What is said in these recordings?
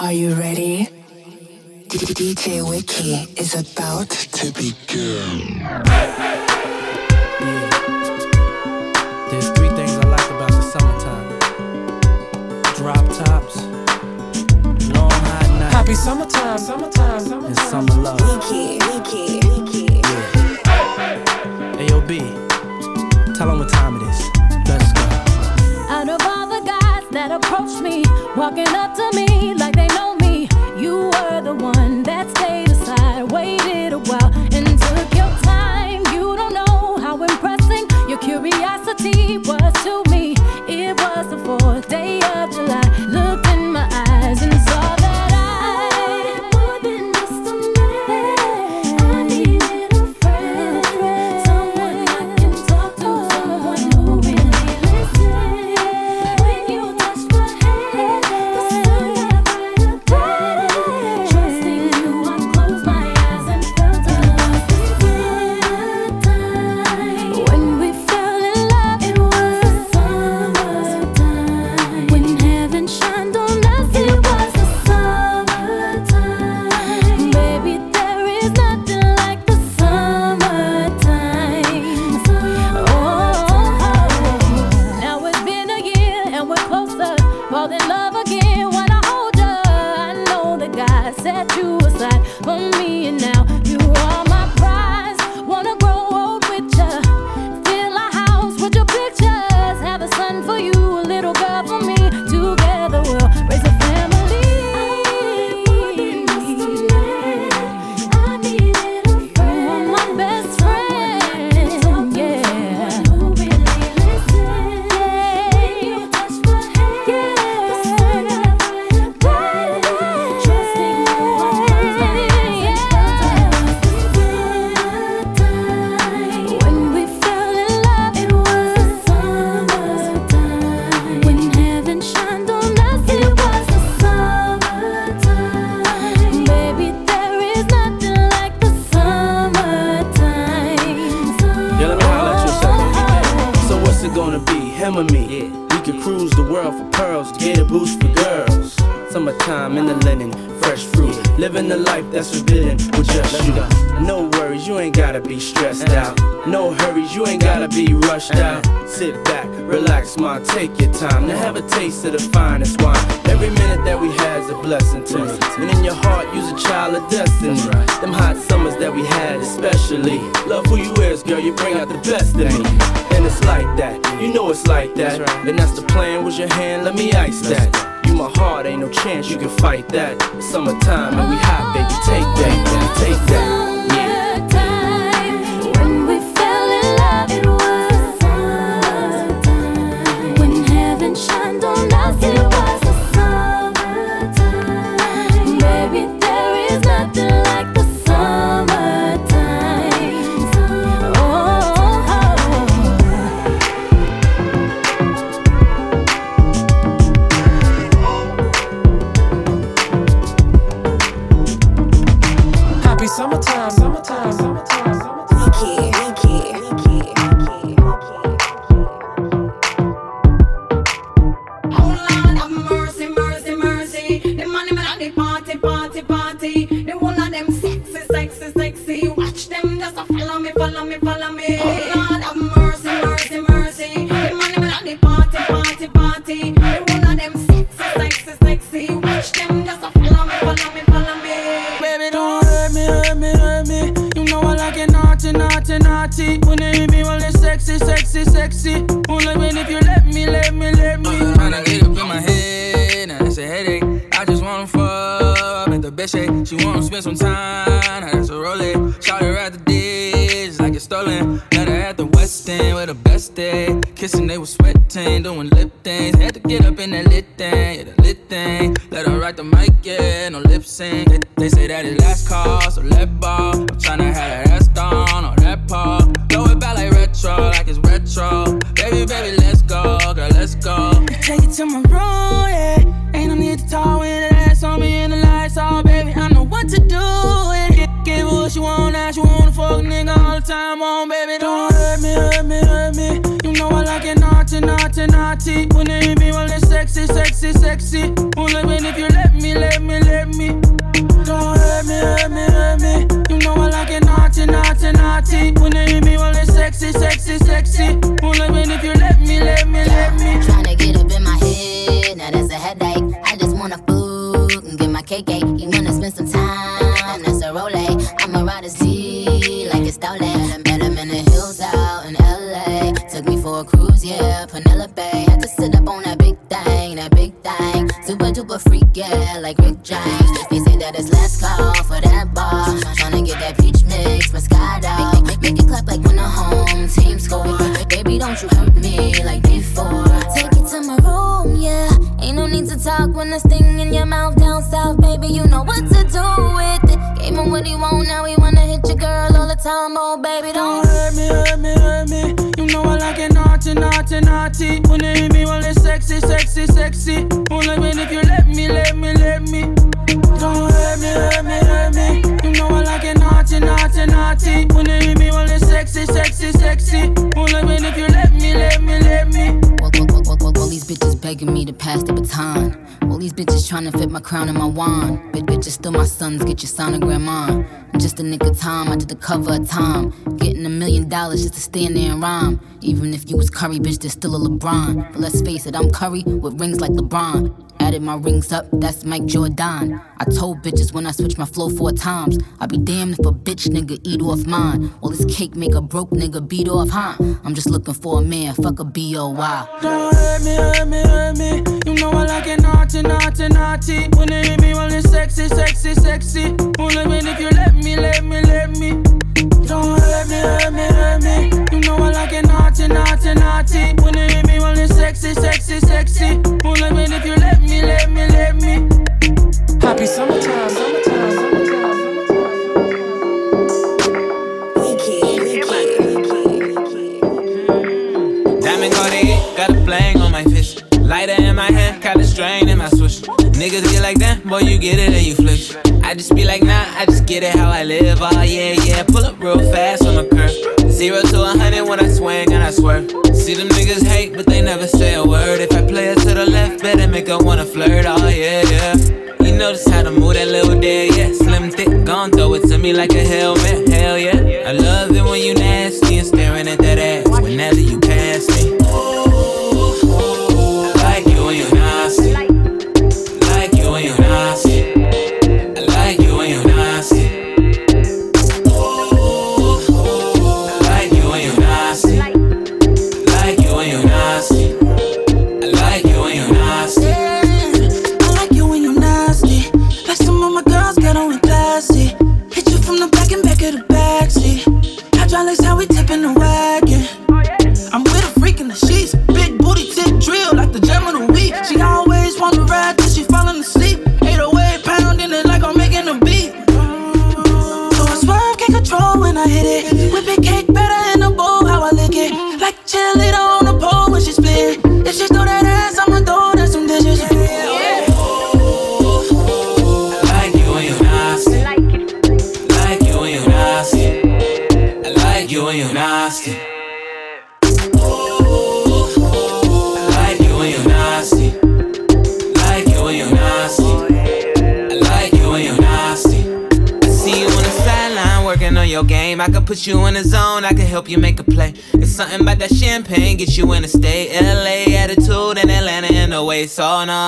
Are you ready? DJ Wiki is about to begin. Yeah. There's three things I like about the summertime. Drop tops, long hot nights, Happy summertime, summertime, summertime. and summer love. Wiki, Wiki, Wiki. Yeah. AOB, tell them what time it is. That approached me, walking up to me like they know me, you were the one that stayed gonna be? Him or me? We could cruise the world for pearls, get a boost for girls. Summertime in the linen, fresh fruit. Living the life that's forbidden with just you. No worries, you ain't gotta be stressed out. No hurries, you ain't gotta be rushed out. Sit back, relax, ma, take your time to have a taste of the finest wine. Every minute that we had's a blessing to me. And in your heart, you's a child of destiny. Them hot summers that we had, especially. Love who you is, girl, you bring out the best in me. And it's like that, you know it's like that. And that's the plan, was your hand, let me ice that. You my heart, ain't no chance you can fight that. Summertime and we hot, baby, take that, take that. They, they say that it last call, so let ball. I'm tryna have that ass gone on that paw. Throw it back like retro, like it's retro. Baby, baby, let's go, girl, let's go. Take it to my room, yeah. Ain't no need to talk when that ass on me and the lights off, baby. I know what to do. Yeah. Get, get what you want, now she wanna fuck nigga all the time on, baby. Don't hurt me, hurt me, hurt me. You know I like it naughty, naughty, naughty. When you hit me, well, it's sexy, sexy, sexy. Only when if you let me, let me, sexy. Won't me if you're crown and my wand. Bitch, bitches still my sons, get your sonogram on. I'm just a nigga time. I did the cover of Time. Getting a million dollars just to stand there and rhyme. Even if you was Curry, bitch, there's still a LeBron. But let's face it, I'm Curry with rings like LeBron. Added my rings up, that's Mike Jordan. I told bitches when I switch my flow four times. I be damned if a bitch nigga eat off mine. All this cake make a broke nigga beat off, huh? I'm just looking for a man, fuck a B.O.Y. Don't hurt me, hurt me, hurt me. You know I like it naughty, naughty, naughty. When they hit me, well, it's sexy, sexy, sexy. Only when it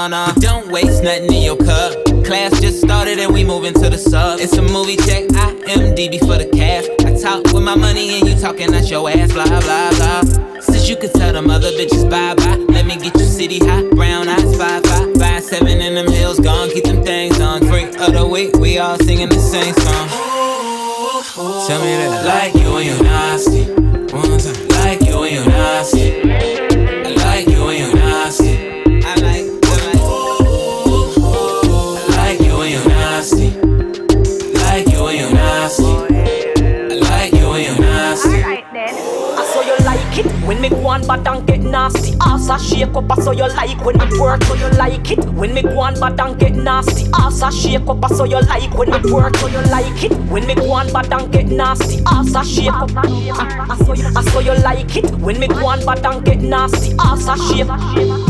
nah, nah. But don't waste nothing in your cup. Class just started and we moving to the sub. It's a movie check, I for the cash. I talk with my money and you talking at your ass, blah, blah, blah. Since you can tell them other bitches bye bye, let me get you city hot, brown eyes, five, five, five, seven in them hills, gone, keep them things on. Freak of the week, we all singing the same song. Tell me that, like you and you nasty. One time, like you and you nasty. When me go on bad and get nasty, ass I shake up, so you like. When me twerk, so you like it. When me go on bad and get nasty, ass I shake up, so you like. When me twerk, so you like it. When me go on bad and get nasty, ass I shake up, I saw you like it. When me go on bad and get nasty, ass I shake.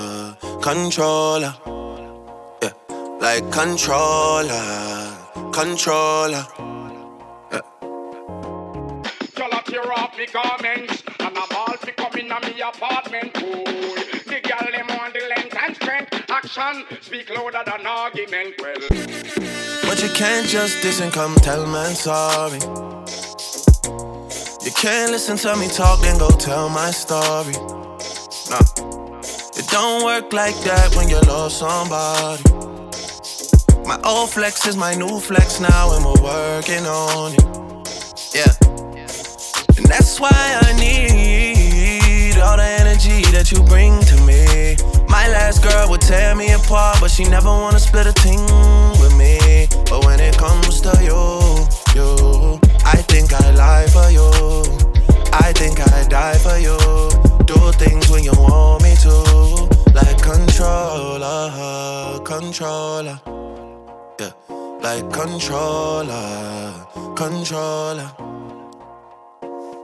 controller. Yeah, like controller, controller. Yeah. Y'all tear off me garments And I'm all fi come in a me apartment Cool The girl them want the length and strength Action speak louder than argument Well But you can't just diss and come tell man sorry You can't listen to me talk then go tell my story Nah don't work like that when you love somebody My old flex is my new flex now and we're working on it Yeah and that's why I need all the energy that you bring to me. My last girl would tear me apart, but she never wanna split a thing with me. But when it comes to you, you, I think I lie for you. I think I die for you. Do things when you want me to, like controller, controller, yeah, like controller, controller.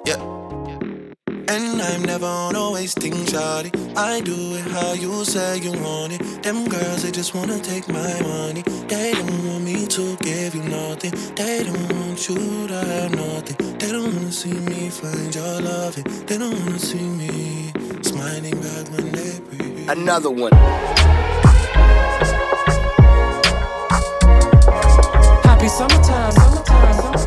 Yeah. And I'm never on a wasting shawty. I do it how you say you want it. Them girls, they just wanna take my money. They don't want me to give you nothing. They don't want you to have nothing. They don't wanna see me find your loving. They don't wanna see me smiling back when they breathe. Another one. Happy summertime, summertime, summertime.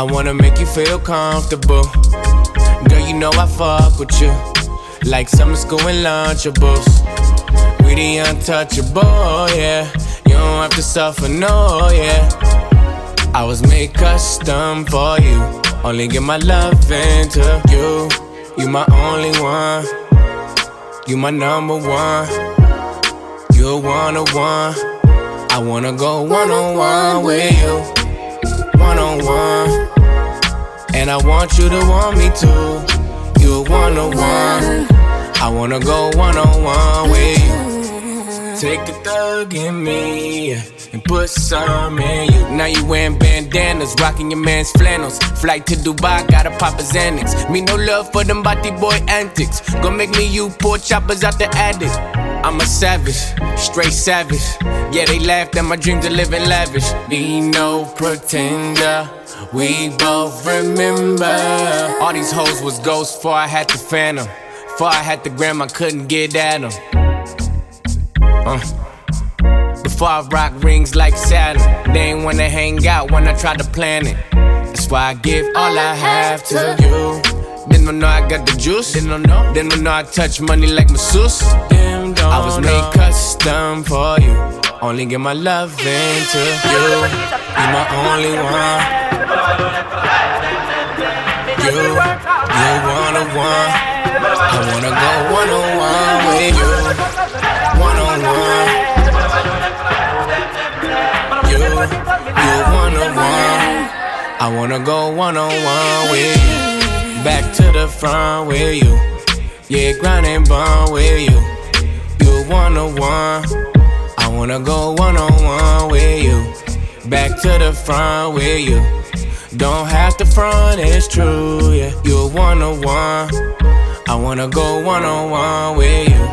I wanna make you feel comfortable. Girl, you know I fuck with you. Like summer school and lunchables. We the untouchable, yeah. You don't have to suffer, no, yeah. I was made custom for you. Only give my love into you. You my only one. You my number one. You're one on one. I wanna go one on one with you. One on one. And I want you to want me too. You're one on one. I wanna go one on one with you. Take the thug in me and put some in you. Now you wearing bandanas, rocking your man's flannels. Flight to Dubai, gotta pop a Xanax. Me no love for them body boy antics. Gonna make me you poor choppers out the attic. I'm a savage, straight savage. Yeah, they laughed at my dreams of living lavish. Be no pretender. We both remember. All these hoes was ghosts before I had the phantom. Before I had the gram, I couldn't get at them. Uh. Before I rock rings like Saturn. They ain't wanna hang out when I try to plan it. That's why I give all I have to you. Didn't know I got the juice. Didn't know. Didn't know I touch money like masseuse. Damn, I was made custom for you. Only give my love into you. You my only one. You, you one on one. I wanna go one on one with you. One on one. You, you one on one. I wanna go one on one with you. Back to the front with you. Yeah, grind and bond with you. You one on one. I wanna go one on one with you. Back to the front with you. Don't have to front, it's true, yeah. you're one on one. I wanna go one on one with you.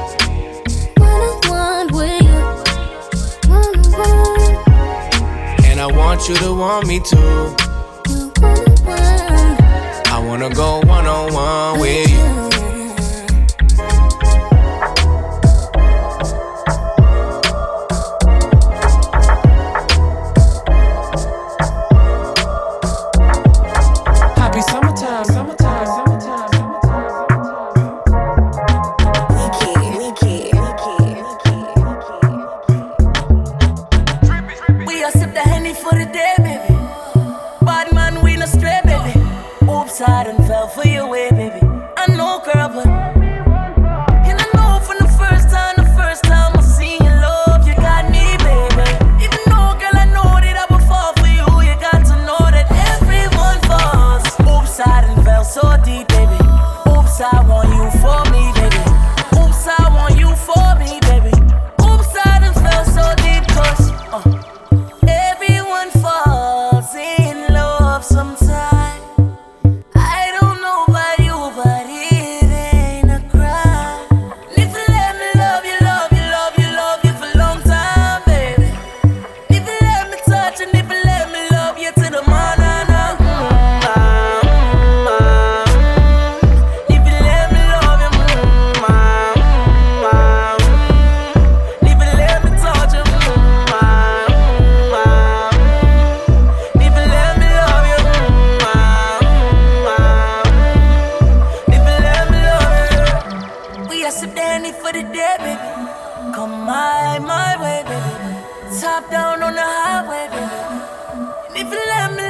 One with you. One one. And I want you to want me too. I wanna go one on one with you. money for the day, baby. Come my, my way, baby. Top down on the highway, baby. And if you let me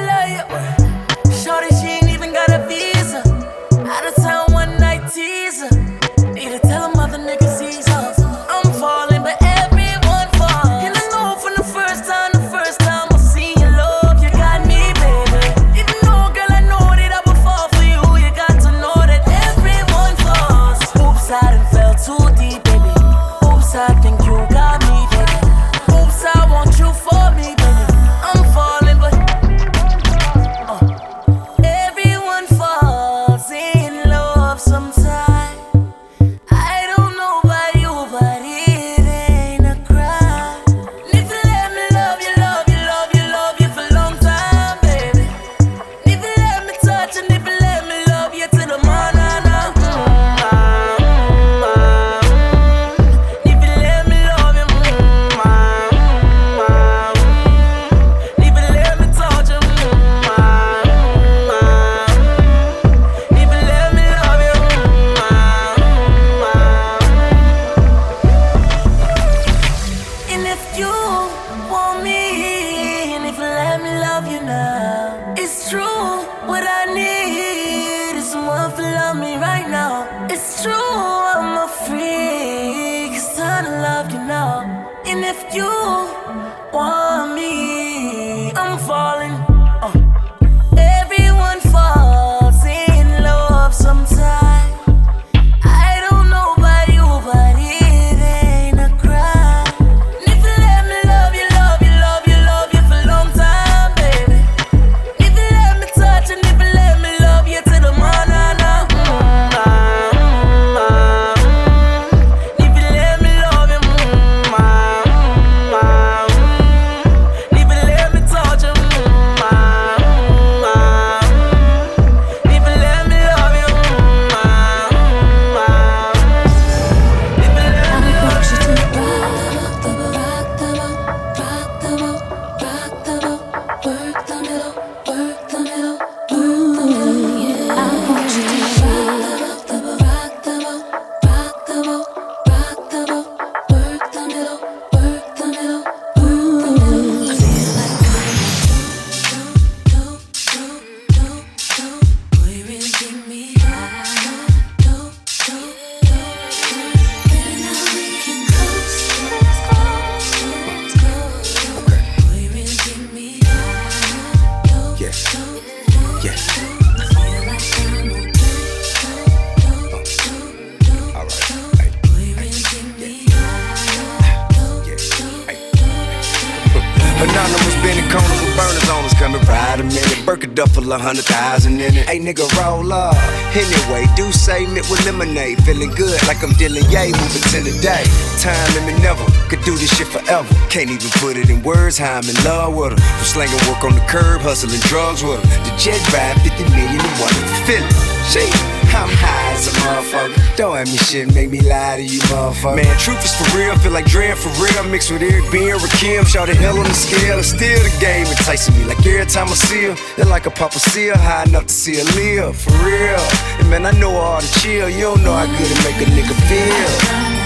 hundred thousand in it. Hey, nigga, roll up. Anyway, do say mint with lemonade. Feeling good like I'm dealing yay. Moving to the day. Time and me never. Could do this shit forever. Can't even put it in words how I'm in love with her. From slanging work on the curb, hustling drugs with her. The jet ride 50 million and one. Feel it. Shit. I'm high as a motherfucker. Don't have me shit, make me lie to you, motherfucker. Man, truth is for real, feel like Dre for real. Mixed with Eric B and Rakim, shout the hell on the scale. It's still the game enticing me. Like every time I see her, they're like a papa seal, high enough to see her live, for real. And man, I know all the chill, you don't know how good it make a nigga feel.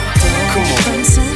Come on.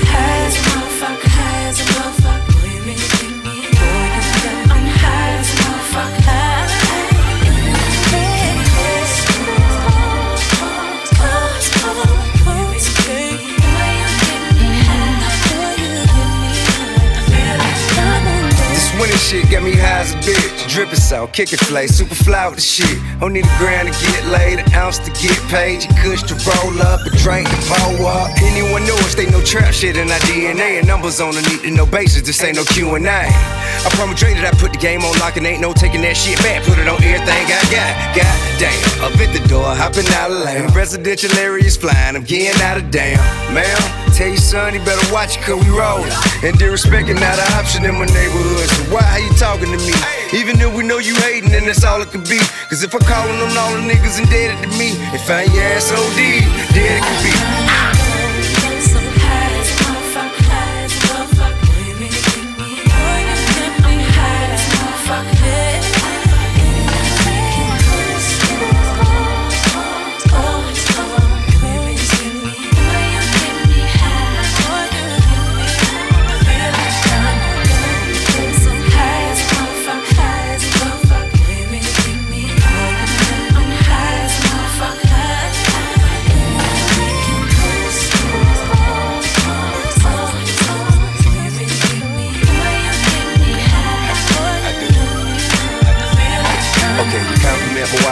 Shit got me high as a bitch. Drippin' salt, kickin' flay, super fly with the shit. Don't need a grand to get laid, an ounce to get paid. You kush to roll up, a drink to pour up. Anyone know us, they know trap shit in our DNA. And numbers on the need to know basis, this ain't no Q&A. I promise that I put the game on lock and ain't no taking that shit back. Put it on everything I got. God damn, up at the door, hopping out of lane. Residential areas flying, I'm getting out of damn. Ma'am, tell your son he better watch it cause we rollin'. And disrespecting not an option in my neighborhood. So why are you talking to me? Even if we know you hating, then that's all it could be. Cause if I callin' them all the niggas indebted to me, and find your ass OD, dead it could be.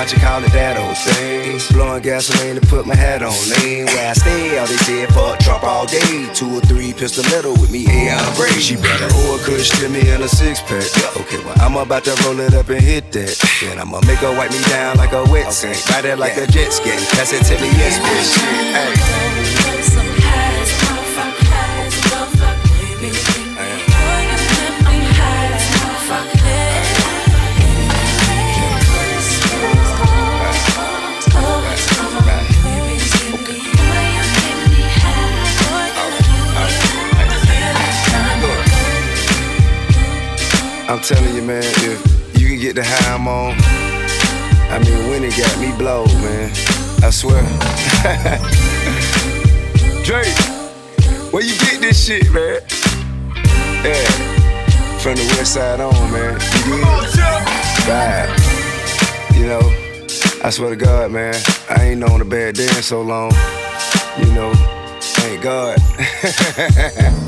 For watching, call it that old thing. Blowing gasoline to put my hat on. Lean where I stay, all they said fuck Trump all day. Two or three pistol little with me, hey, I'm brave. She better or kush to me in a six pack. Okay, well, I'm about to roll it up and hit that. Then I'ma make her wipe me down like a wet sink. Ride it like a jet ski. Pass it to me, yes, bitch. Hey. Telling you, man, if you can get the high I'm on, I mean, when it got me blowed, man. I swear. Drake, where you get this shit, man? Yeah, from the west side on, man. You? Right. You know, I swear to God, man, I ain't known a bad day in so long. You know, thank God.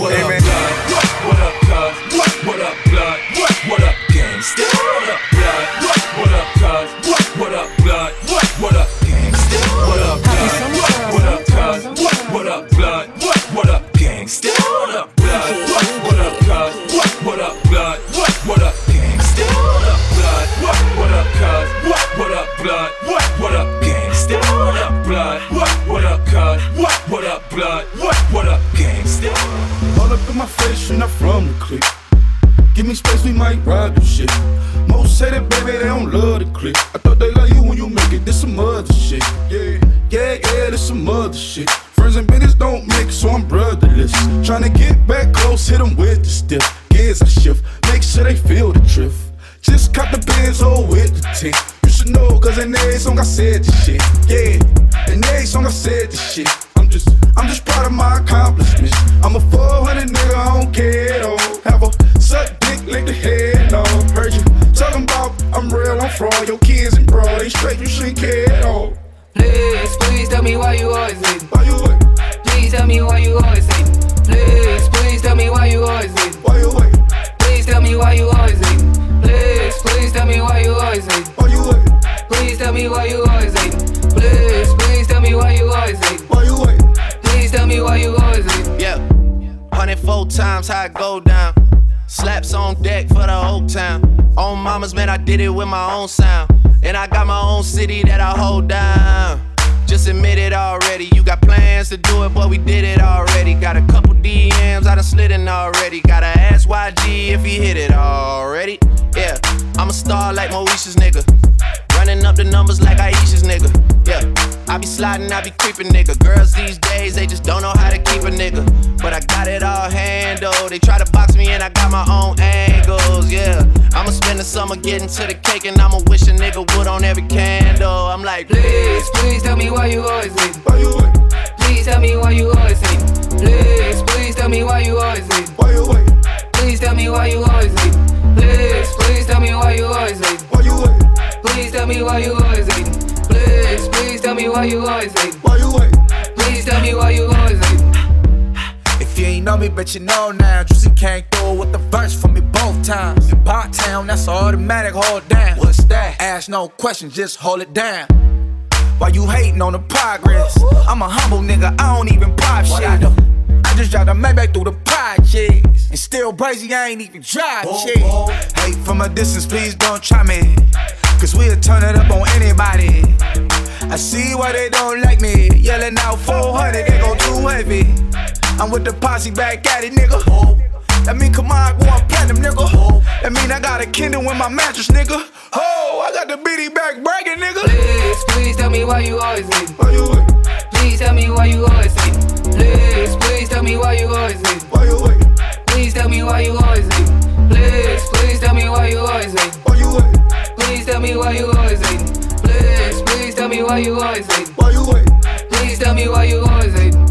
What Hey, up, man. What, what up, cuz? What, what up, blood? What, what up, gangsta? What up, blood? What, what up, cuz? What, what up, blood? What, what up, gangsta? What up, blood? What, what up, cuz? What, what up, blood? What, what up, gangsta? What up, blood? What, what up, cuz? What, what up, blood? What, what up, gangsta? What up, blood? What, what up, cuz? What, what up, blood? What, what up, gangsta? What up, blood? What, what up, cuz? What, what up, blood? What, what up, gangsta? All up in my face, you're not from the clique. Give me space, we might ride the shit. Most say that baby, they don't love the clique. I thought they love you when you make it, this some other shit. Yeah, yeah, yeah, this some other shit. Friends and business don't mix, so I'm brotherless. Tryna get back close, hit them with the stiff. Gears I shift, make sure they feel the drift. Just caught the Benz, oh, with the tint. You should know, cause in every song I said this shit. Yeah, in every song I said this shit. I'm just, I'm just proud of my accomplishments. I'm a 400 nigga, fraud. Your kids and bro, they straight, you shouldn't care at all. Please, please tell me why you always hating. Why you wait? Please tell me why you always hating. Please, please tell me why you always hating. Why you wait? Please tell me why you always hating. Please, please tell me why you always hating. Why you wait? Please tell me why you always hating. Please, please tell me why you always hating. Why you wait? Please tell me why you always hating. Yeah. 104 times how it go down. Slaps on deck for the whole town. On mamas, man, I did it with my own sound. And I got my own city that I hold down. Just admit it already. You got plans to do it, but we did it already. Got a couple DMs, I done slid in already. Gotta ask YG if he hit it already. Yeah, I'm a star like Moesha's nigga. Running up the numbers like Aisha's nigga. Yeah, I be sliding, I be creeping nigga. Girls these days, they just don't know how to keep a nigga. But I got it all handled. They try to box me and I got my own angles. Yeah, I'ma spend the summer getting to the cake and I'ma wish a nigga would on every candle. I'm like, Please, please tell me why you always leave. Why you wait? Please tell me why you always leave. Please, please tell me why you always leave. Why you wait? Please tell me why you always leave. Please, please tell me why you always leave. Why you wait? Please tell me why you always leave. Please, please tell me why you always leave. Why you wait? Please tell me why you always leave. If you ain't know me, but you know now. Juicy came through with the verse for me both times. In Pot Town, that's automatic, hold down. What's that? Ask no questions, just hold it down. Why you hating on the progress? I'm a humble nigga, I don't even pop shit. I, do? I just drive the Maybach through the projects. And still brazy, I ain't even drive shit. Hate from a distance, please don't try me. Cause we'll turn it up on anybody. I see why they don't like me. Yelling out 400, they go too heavy. I'm with the posse back at it, nigga. That mean come on, going platinum, nigga. That mean I got a Kindle in my mattress, nigga. Oh, I got the bitty back bragging, nigga. Please, please tell me why you always leave. Why you wait? Please tell me why you always leave. Please, please tell me why you always leave. Why you wait? Please tell me why you always leave. Please, please tell me why you always leave. Why you wait? Please tell me why you always leave. Please, please tell me why you always leave. Why you wait? Please tell me why you always leave.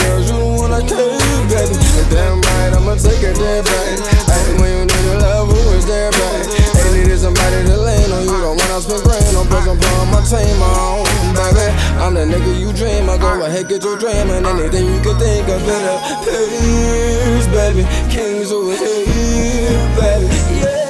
Girls, you the one I crave, baby. And damn right, I'ma take it there back. Hey, when you need your love, who is there back? Hey, needed somebody to lean on. You don't wanna spend grand on, plus I'm putting my team on, baby. I'm the nigga you dream of. Go ahead, get your dream and anything you can think of. Better, please, baby. Kings over here, baby. Yeah.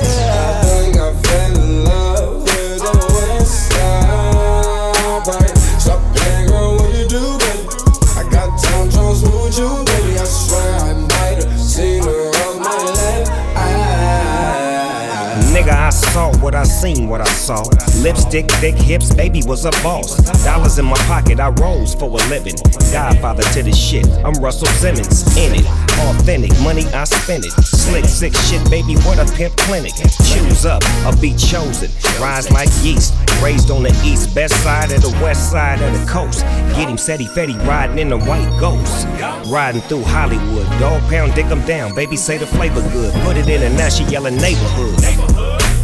What I seen, what I saw. Lipstick, thick hips, baby was a boss. Dollars in my pocket, I rose for a living. Godfather to the shit, I'm Russell Simmons. In it, authentic, money I spend it. Slick, sick shit, baby, what a pimp clinic. Choose up, a be chosen. Rise like yeast, raised on the east, best side of the west side of the coast. Get him steady, fetty, riding in the white ghost. Riding through Hollywood, dog pound, dick 'em down. Baby say the flavor good, put it in a now she yelling neighborhood.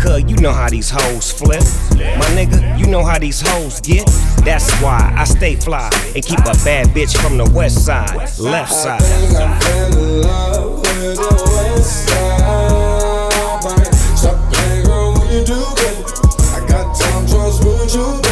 Cuz you know how these hoes flip. My nigga, you know how these hoes get. That's why I stay fly and keep a bad bitch from the west side, left side. I think I fell in love with the west side. Stop playing, girl, what you do, baby? I got time, trust with you,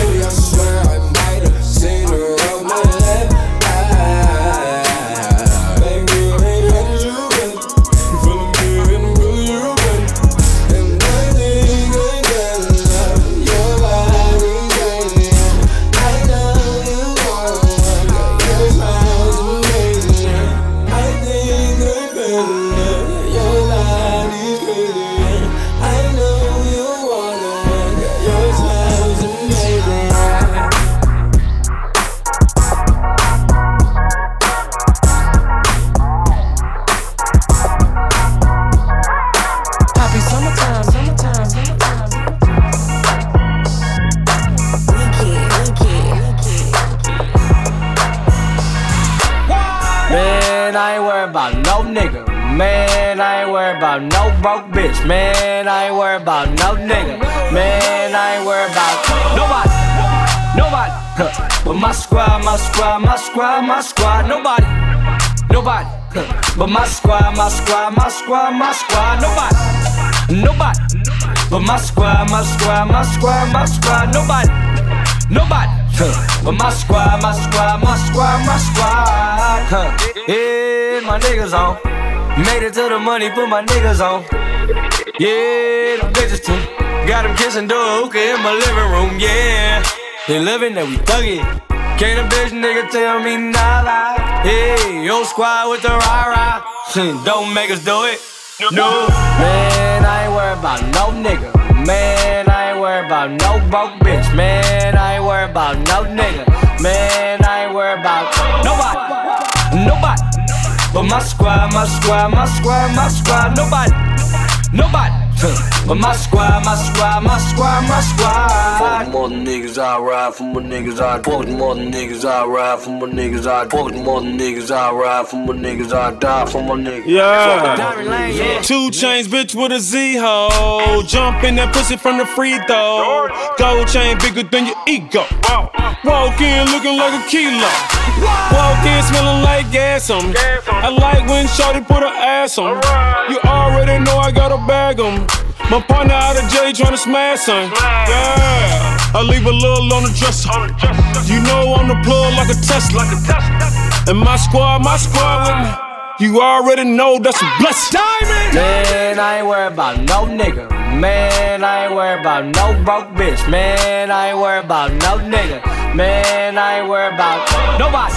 man, I ain't worried about no nigga. Man, I ain't worried about no broke bitch. Man, I ain't worried about no nigga. Man, I ain't worried about nobody. Nobody. But my squad, my squad, my squad, my squad. Nobody. Nobody. But my squad, my squad, my squad, my squad. Nobody. Nobody. But my squad, my squad, my squad, my squad. Nobody. Nobody. Huh. But my squad, my squad, my squad, my squad. Huh. Yeah, my niggas on. Made it to the money, put my niggas on. Yeah, them bitches too. Got them kissing hookah in my living room, yeah. They living that we thuggin'. Can't a bitch nigga tell me nada. Hey, yo squad with the rah rah. Don't make us do it. No. Man, I ain't worried about no nigga. Man, I worried about no broke bitch. Man, I ain't worried about no nigga. Man, I ain't worried about nobody. Nobody. But my squad, my squad, my squad, my squad, nobody. Nobody. But my squad, my squad, my squad, my squad. Fuck more than niggas, I ride for my niggas, I fuck more than niggas, I ride for my niggas, I fuck more than niggas, I ride for my niggas, I die for my niggas. Yeah. Two chains, bitch with a Z ho. Jump in that pussy from the free throw. Gold chain bigger than your ego. Walk in looking like a kilo. Walk in smelling like gas on me. I like when Shorty put her ass on me. You already know I got a bag on me. My partner out of jail tryna smash son. Yeah. I leave a little on the dresser. You know I'm the plug like a Tesla. And my squad, my squad with me. You already know that's a blessing. Diamond! Man, I ain't worried about no nigga. Man, I ain't worried about no broke bitch. Man, I ain't worried about no nigga. Man, I ain't worried about nobody.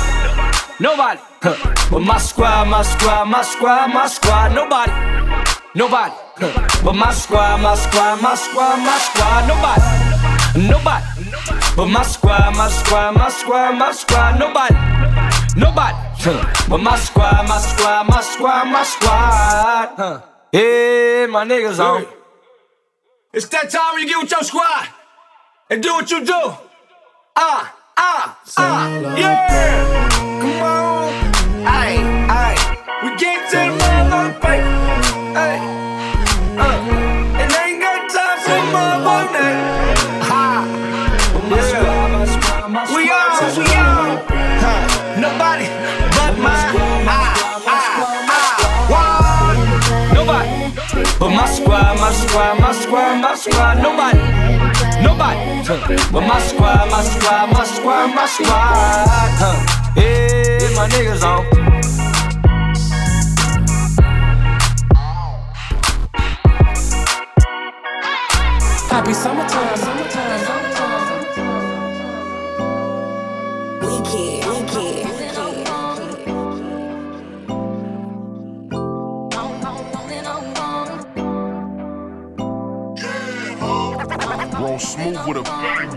Nobody. Huh. But my squad, my squad, my squad, my squad, nobody. Nobody. But my squad, my squad, my squad, my squad, nobody. Nobody. But my squad, my squad, my squad, my squad, nobody. Nobody. But my squad, my squad, my squad, my squad. Huh. Yeah, my niggas on. It's that time when you get with your squad and do what you do. Ah, ah, ah, yeah. Squad, my squad, my squad, nobody. Nobody. But my squad, my squad, my squad, my squad. Huh. Yeah, my niggas on. Happy summertime, summertime, summertime. Roll smooth with a bang.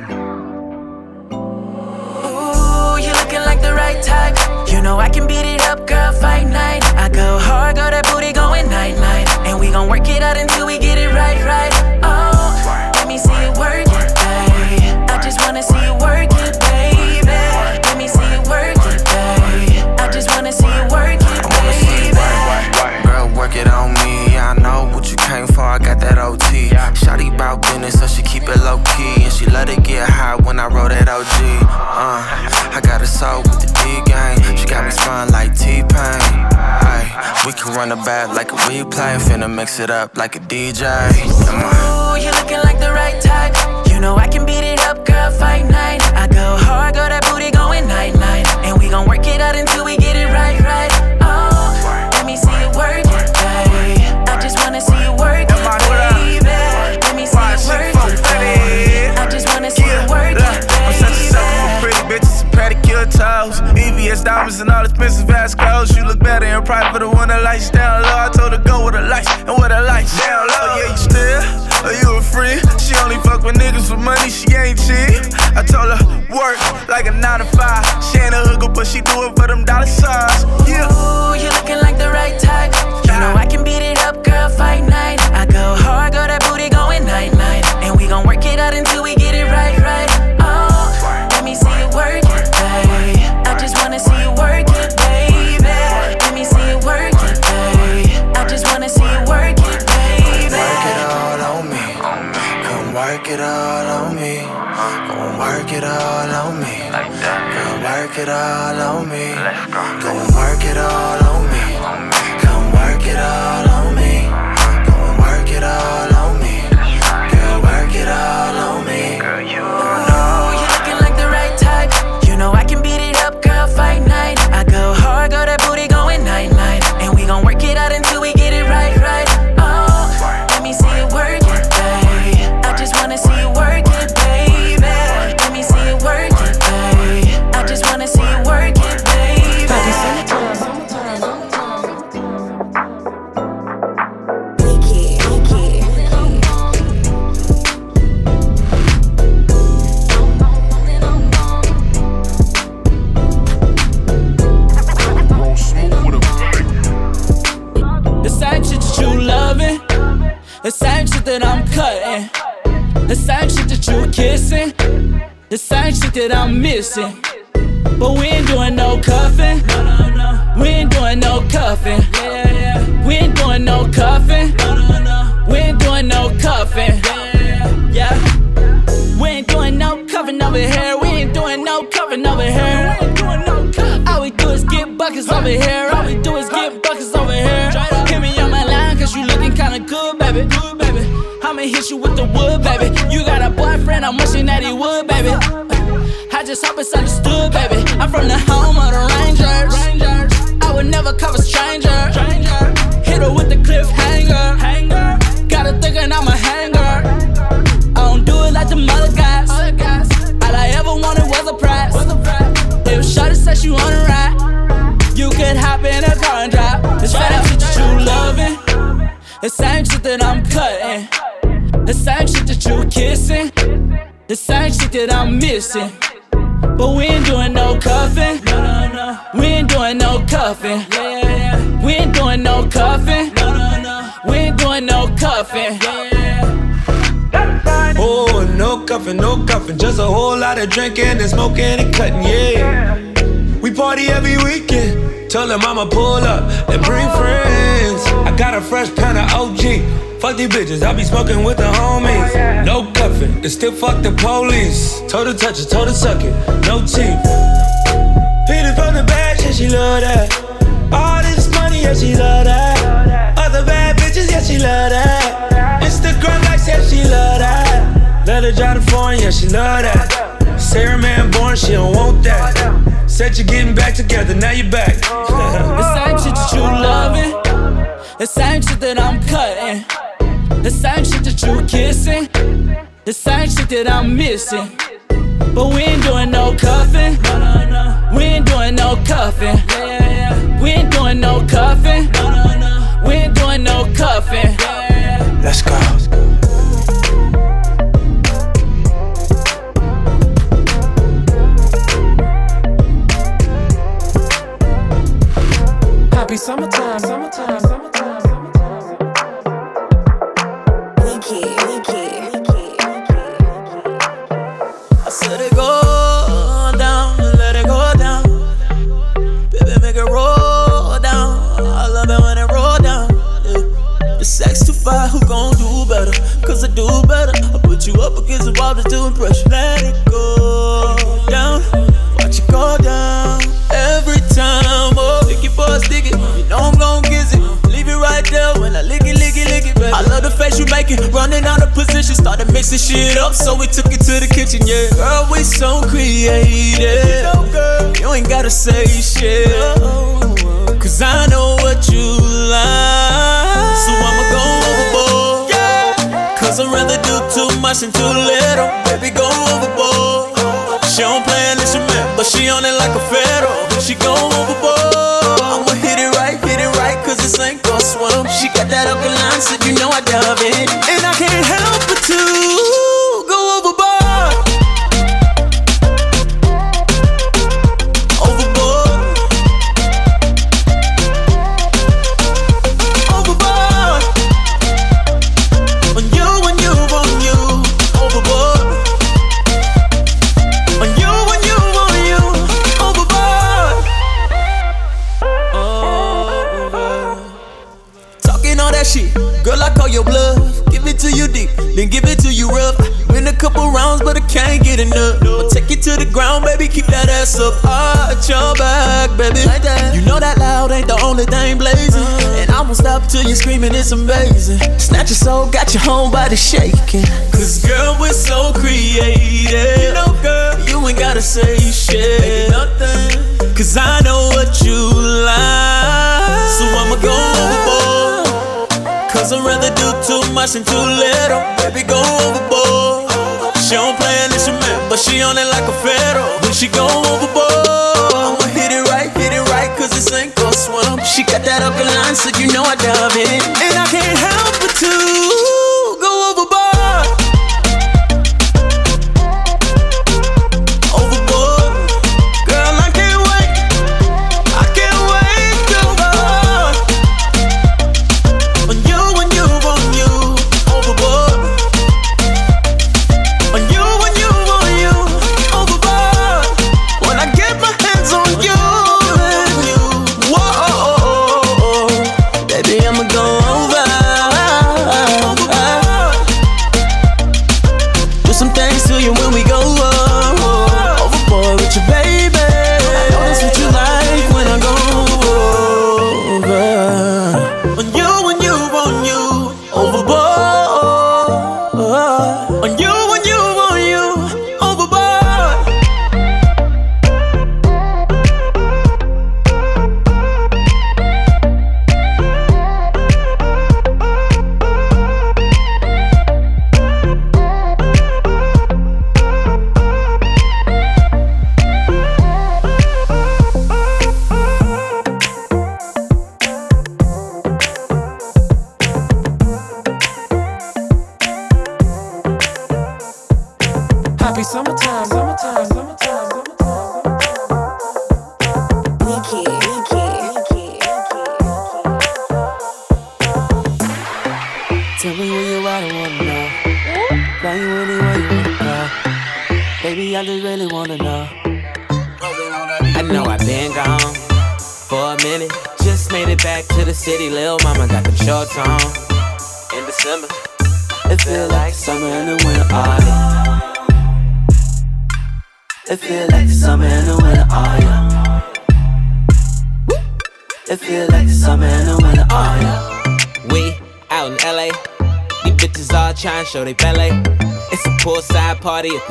Ooh, you looking like the right type. You know I can beat it up, girl, fight night. I go hard, girl, that booty going night night. And we gon' work it out until we get it right, right. Oh, let me see you work it, babe. I just wanna see you work it, baby. Let me see you work it, babe. I just wanna see you work it, baby. Girl, work it on me. Came for. I got that OT. Shotty bout business, so she keep it low key. And she let it get high when I roll that OG. Uh, I got a soul with the D game. She got me spun like T Pain. Ay, we can run the back like a replay. Finna mix it up like a DJ. Come on. Ooh, you looking like the right type. You know I can beat it up, girl, fight night. I go hard, girl, that booty going night night. And we gon' work it out until we get toes. VVS diamonds and all expensive ass clothes. You look better in private than when the lights down low. I told her go with the lights and with the lights down low. Oh, oh, yeah, you still? Or you a free? She only fuck with niggas with money, she ain't cheap. I told her work like a nine to five. She ain't a hooker, but she do it for them dollar signs. Yeah. Ooh, you looking like the right type. You know I can beat it up, girl, fight night. I go hard, girl, that booty going night night. And we gon' work it out until it all on me. Go and work it all on me. Kissing, the same shit that I'm missing. But we ain't doing no cuffing. We ain't doing no cuffing. We ain't doing no cuffing. We ain't doing no cuffing. Yeah. We ain't doing no cuffing over here. We ain't doing no cuffing over here. All we do is get buckets over here. All we hit you with the wood, baby. You got a boyfriend, I'm wishing that he would, baby. I just hope it's understood, baby. I'm from the home of the Rangers. I would never cover stranger. Hit her with the cliffhanger. Got her thinking I'm a hanger. I don't do it like the other guys. All I ever wanted was a prize. If Shawty said she wanna ride, you could hop in a car and drive. The same shit you loving, the same shit that I'm cutting, the same shit that I'm missing. But we ain't doing no cuffing. No, no, no. We ain't doing no cuffing. Yeah, yeah, yeah. We ain't doing no cuffing. No, no, no. We ain't doing no cuffing. Yeah, yeah. Oh, no cuffing, no cuffing. Just a whole lot of drinking and smoking and cutting, yeah. We party every weekend. Tell them I'ma pull up and bring friends. I got a fresh pound of OG. Fuck these bitches, I be smoking with the homies. No cuffing, and still fuck the police. Told her touch it, told her suck it, no teeth. It from the back, yeah, she love that. All this money, yeah, she love that. Other bad bitches, yeah, she love that. Instagram likes, yeah, she love that. Let her drive the foreign, yeah, she love that. Sarah man born, she don't want that. Said you're getting back together, now you're back. The same shit that you loving, the same shit that I'm cutting, the same shit that you kissing, the same shit that I'm missing. But we ain't doing no cuffing. No, no, no. We ain't doing no cuffing. Yeah, yeah, yeah. We ain't doing no cuffing. No, no, no. We ain't doing no cuffing. Yeah, yeah. Let's go. Happy summertime, summertime, Cause I do better. I put you up against the wall just to impress you. Let it go down, watch it go down. Every time, oh, lick it for a stick it. You know I'm gon' kiss it. Leave it right there when I lick it, lick it, lick it, baby. I love the face you making, running out of position, started mixing shit up, so we took it to the kitchen, yeah. Girl, we so creative. You ain't gotta say shit. Oh, oh, oh. Cause I know what you like. So I'ma go. Cause I'd rather do too much than too little. Baby, go overboard. She don't play an instrument, but she on it like a fiddle. She go overboard. I'ma hit it right, hit it right, cause this ain't gon' swim. She got that alkaline, so you know I love it. And I can't help but to can't get enough. I'll take it to the ground, baby, keep that ass up. Arch your back, baby. Like that. You know that loud ain't the only thing blazing. Uh. And I won't stop till you're screaming, it's amazing. Snatch your soul, got your whole body shaking. Cause girl, we're so creative. You know, girl, you ain't gotta say shit. Baby, nothing. Cause I know what you like. So I'ma go overboard. Cause I'd rather do too much than too little. Baby, go overboard. She don't play an instrument, but she on it like a pharaoh. When she go overboard, I'ma hit it right, hit it right, cause it sink or swim. She got that upper line, so you know I dive in. And I can't help but to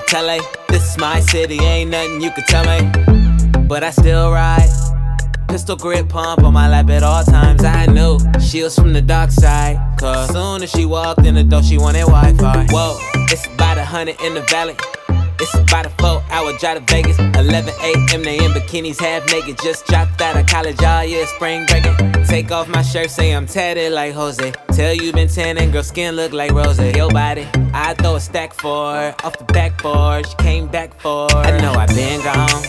tele. This is my city, ain't nothing you can tell me. But I still ride. Pistol grip pump on my lap at all times. I knew she was from the dark side. Cause soon as she walked in the door, she wanted Wi Fi. Whoa, it's about a hundred in the valley. It's about a four hour drive to Vegas. 11 a.m. they in bikinis, half naked. Just dropped out of college, all year spring breaking. Take off my shirt, say I'm tatted like Jose. Tell you been tanning, girl, skin look like Rose. Your body, I throw a stack for her. Off the backboard, she came back for. I know I've been gone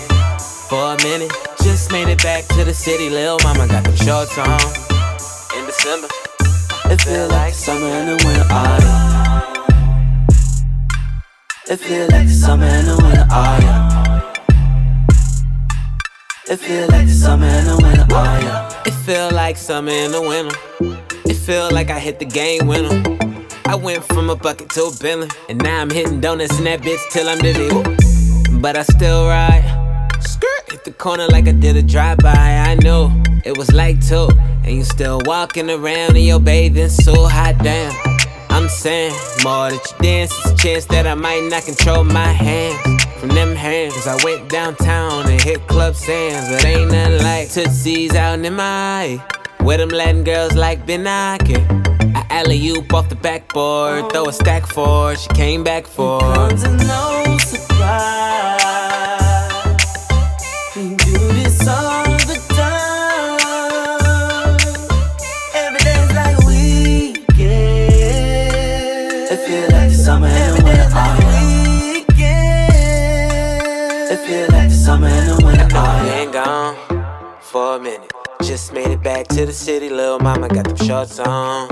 for a minute. Just made it back to the city. Lil' mama got them shorts on. In December, It feel like summer and the winter autumn. It feel like summer and the winter autumn. It feel like summer and the winter autumn. It feel like summer in the winter. It feel like I hit the game winner. I went from a bucket to a Bentley, and now I'm hitting donuts in that bitch till I'm dizzy. But I still ride. Skirt hit the corner like I did a drive-by. I knew it was like two, and you still walking around in your bathing suit. Hot damn. I'm saying more that you dance, it's a chance that I might not control my hands from them hands. Cause I went downtown and hit Club Sands, but ain't nothing like Tootsie's out in the my where them Latin girls like Ben Aki. I alley oop off the backboard, throw a stack for she came back for. Comes as no surprise. We do this all the time. Every day's like a weekend. It feel like the summer and the winter autumn. It feel like the summer and the winter autumn. Been gone for a minute. Just made it back to the city. little mama got them shorts on.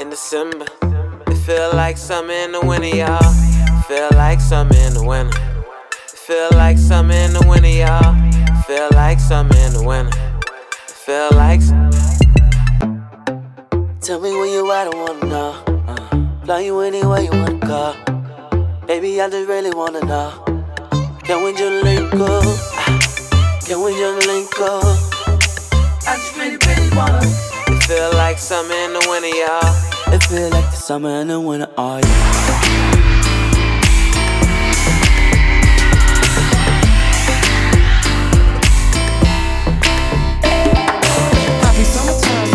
In December, it feel like summer in the winter, y'all. Feel like summer in the winter. It feel like summer in the winter, y'all. Feel like summer in the winter. It feel like. Tell me where you at, I wanna know. Uh, Love you anywhere you wanna go. Baby, I just really wanna know. Can we just link up? Can we just link up? I just really, really wanna. It feel like summer in the winter, y'all. It feel like the summer and the winter, yeah. Happy summertime.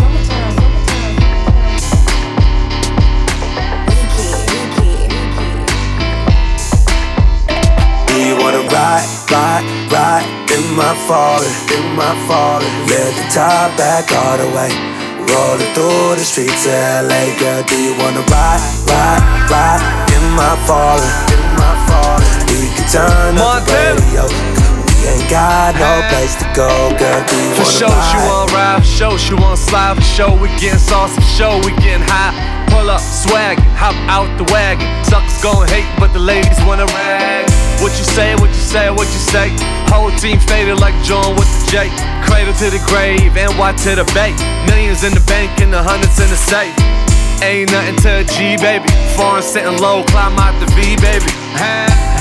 Do you wanna ride, ride, ride in my Fallen, in my Fallen? Let the top back all the way. Rolling through the streets of LA, girl. Do you wanna ride, ride, ride in my Fallen, in my Fallen? We can turn up the radio. We ain't got no place to go, girl. Do you For wanna sure, she want ride, for sure, she wanna slide, for sure, we getting saucy, for sure, we getting high. Pull up, swag, hop out the wagon. Suckers gon' hate, but the ladies wanna rag. What you say, what you say, what you say? Whole team faded like John with the J. Cradle to the grave, NY to the bay. Millions in the bank and the hundreds in the safe. Ain't nothing to a G, baby. Foreign sitting low, climb out the V, baby.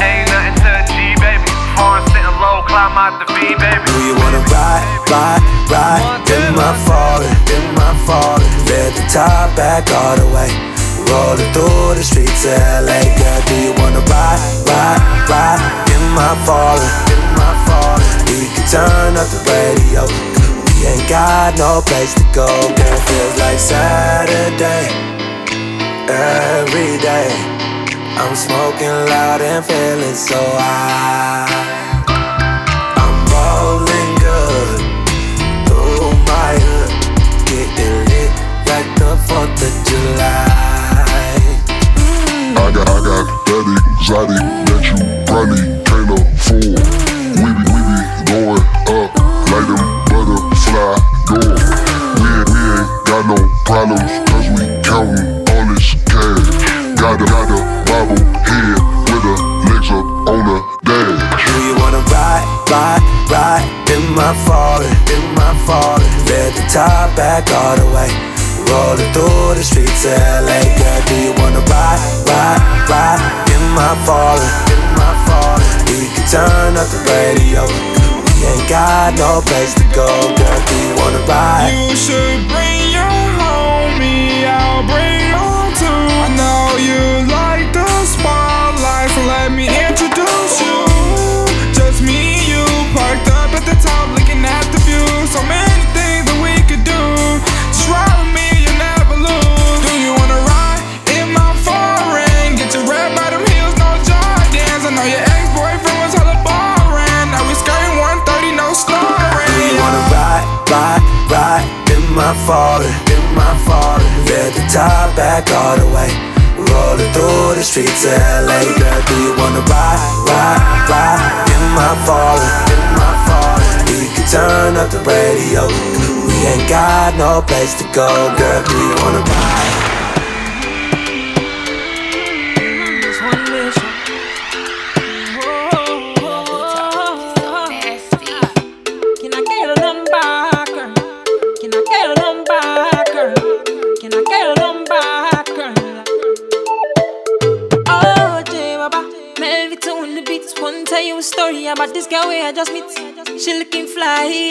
Ain't nothing to a G, baby. Foreign sitting low, climb out the V, baby. Do you wanna ride, ride, ride in my Fallen, in my Fallen? Let the top back all the way. Rolling through the streets of LA, girl. Do you wanna ride, ride, ride in my Fallen, in my Fallen? We can turn up the radio. We ain't got no place to go, girl. Feels like Saturday every day. I'm smoking loud and feeling so high. I'm rolling good through my hood, getting lit like the Fourth of July. I got, I got that exotic that you probably can't afford. We be going up like them butterfly doors. We we ain't got no problems cause we counting all this cash. Got a, got a bobble head with her legs up on the dash. Do you wanna ride, ride, ride in my Fallen, in my Fallen? Let the top back all the way. Rolling through the streets of LA, girl. Do you wanna ride, ride, ride in my Fallen, in my Fallen? We can turn up the radio. We ain't got no place to go, girl. Do you wanna ride? You should bring your homie, I'll bring Fallen, in my Fallen? Let the top back all the way. Rolling through the streets of LA, girl. Do you wanna ride, ride, ride in my Fallen, in my Fallen? We can turn up the radio. We ain't got no place to go, girl. Do you wanna ride?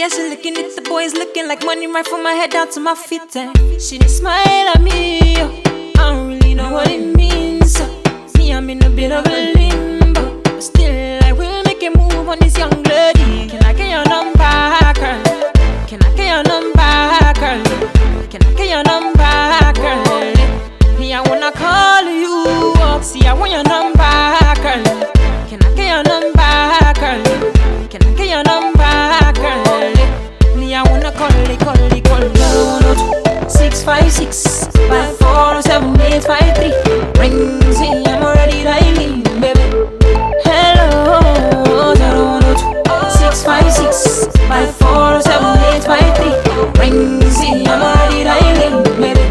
Yeah, she looking at the boys looking like money right from my head down to my feet. And she did smile at me, oh. I don't really know what it means. So me, I'm in a bit of a limbo, but still I will make a move on this young lady. Can I get your number, girl? Can I get your number, girl? Can I get your number, girl? Me, I wanna call you. See, I want your number, girl. Can I get your number, girl? Can I get your number, girl? Me, I'm already dialing, baby. Hello, zero one two six five six five four seven eight five three. Ring, see, I'm already dialing, baby.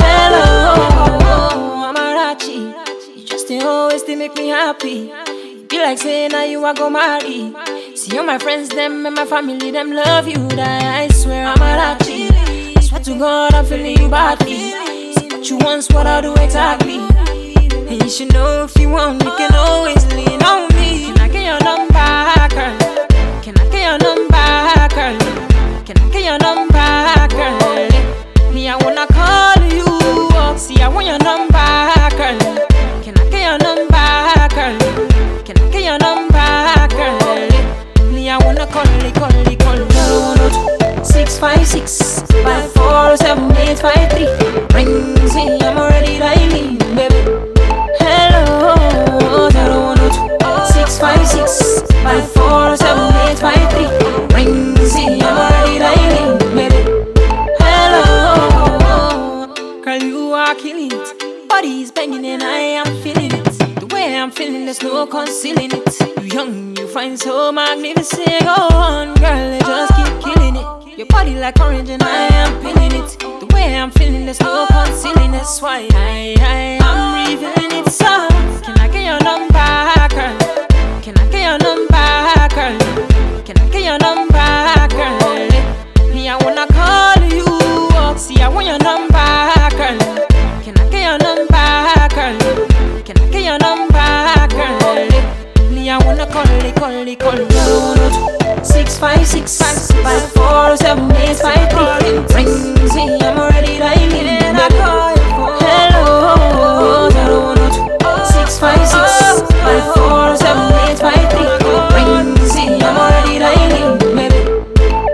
Hello, they always they make me happy. Be like saying now you are go marry. See all my friends them and my family them love you. That I swear Amarachi. I swear to God I'm feeling you badly. See, but you once, what I'll do exactly. And you should know if you want, you can always lean on me. Can I get your number, girl? Can I get your number, girl? Can I get your number, girl? Me, I wanna call you. See, I want your number, girl. Can I get your number, girl? Your number, girl? Me, I wanna call you, call you. Six five six five concealing it. You young, you find so magnificent. Go on, girl, you just keep killing it. Your body like orange and I am feeling it. The way I'm feeling, there's no concealing. That's why I, I am revealing it. So, can I get your number, girl? Can I get your number, girl? Can I get your number, girl? Me, I wanna call you. See, I want your number, girl. Can I get your number, girl? Can I get your number, girl? Me, I wanna call it, call it, call it. Six five six five four seven eight five three. Rings me, I'm already dialing. Hello, zero one two six five six five four seven eight five three. Rings me, I'm already dialing, baby.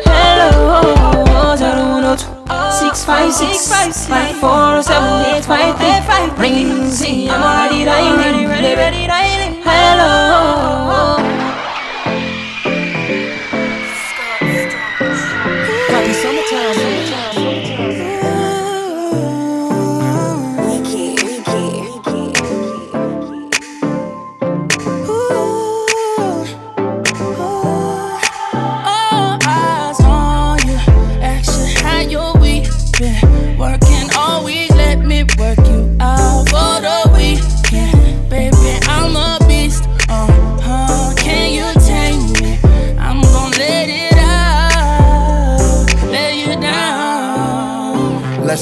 Hello, zero one two six five six five four seven eight five three. Rings me, I'm already dialing, baby. Hello.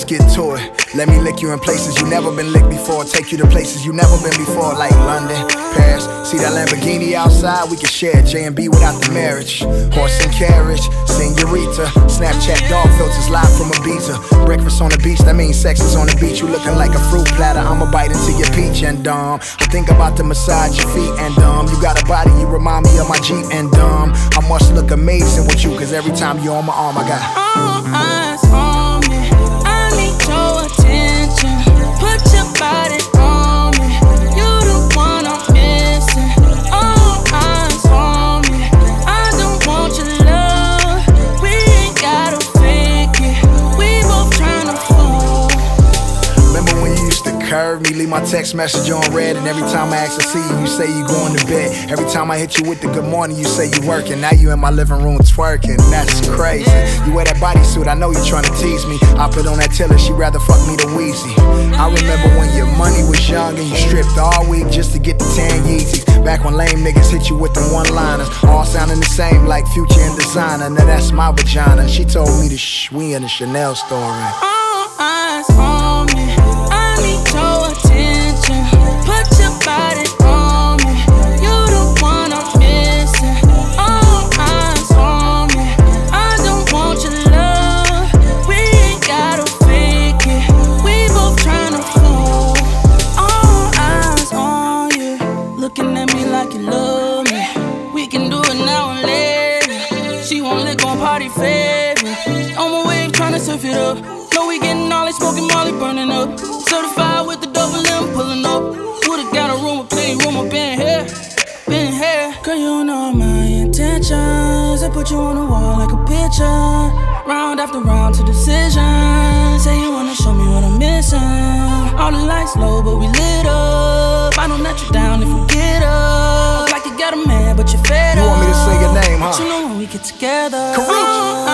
Let's get to it. Let me lick you in places you never been licked before. Take you to places you never been before, like London, Paris. See that Lamborghini outside? We can share J and B without the marriage. Horse and carriage, senorita. Snapchat dog filters live from Ibiza. Breakfast on the beach, that means sex is on the beach. You looking like a fruit platter. I'ma bite into your peach and dumb. I think about to massage your feet and dumb. You got a body, you remind me of my Jeep and dumb. I must look amazing with you, cause every time you're on my arm, I got. Oh, All eyes my text message on red, and every time I ask to see you, you say you going to bed. Every time I hit you with the good morning, you say you working. Now you in my living room twerking. That's crazy. You wear that bodysuit, I know you trying to tease me. I put on that tiller, she rather fuck me than Weezy. I remember when your money was young and you stripped all week just to get the tan Yeezys. Back when lame niggas hit you with the one-liners, all sounding the same like Future and Desiigner. Now that's my vagina. She told me to shh, we in the Chanel store. You on the wall like a picture. Round after round to decision. Say you wanna show me what I'm missing. All the lights low, but we lit up. I don't let you down if you get up. Like you got a man, but you're fed You want me to say your name, huh? But you know when we get together. Karuchi.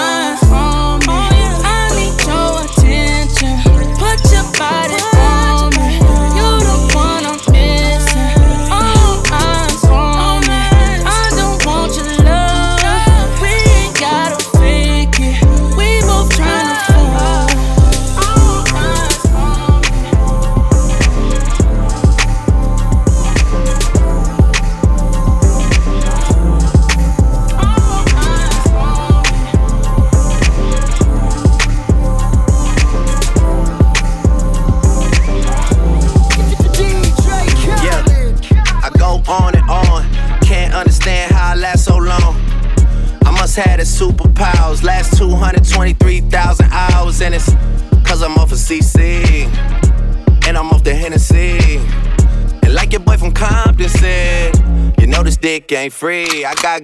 Dick ain't free. I got.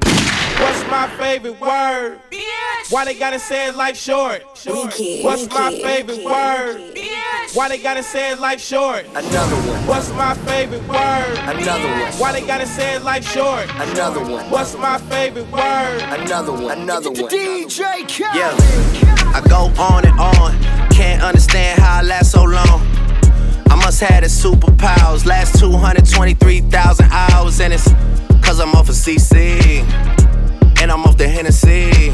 What's my favorite word? Why they gotta say it like short? What's my favorite word? Why they gotta say it like short? Another one. What's my favorite word? Another one. Why they gotta say it like short? Another one. What's my favorite word? Another one. Another one. DJ Khaled. Yeah. I go on and on. Can't understand how I last so long. I must have the superpowers. Last 223,000 hours, and it's cause I'm off of CC. And I'm off the Hennessy.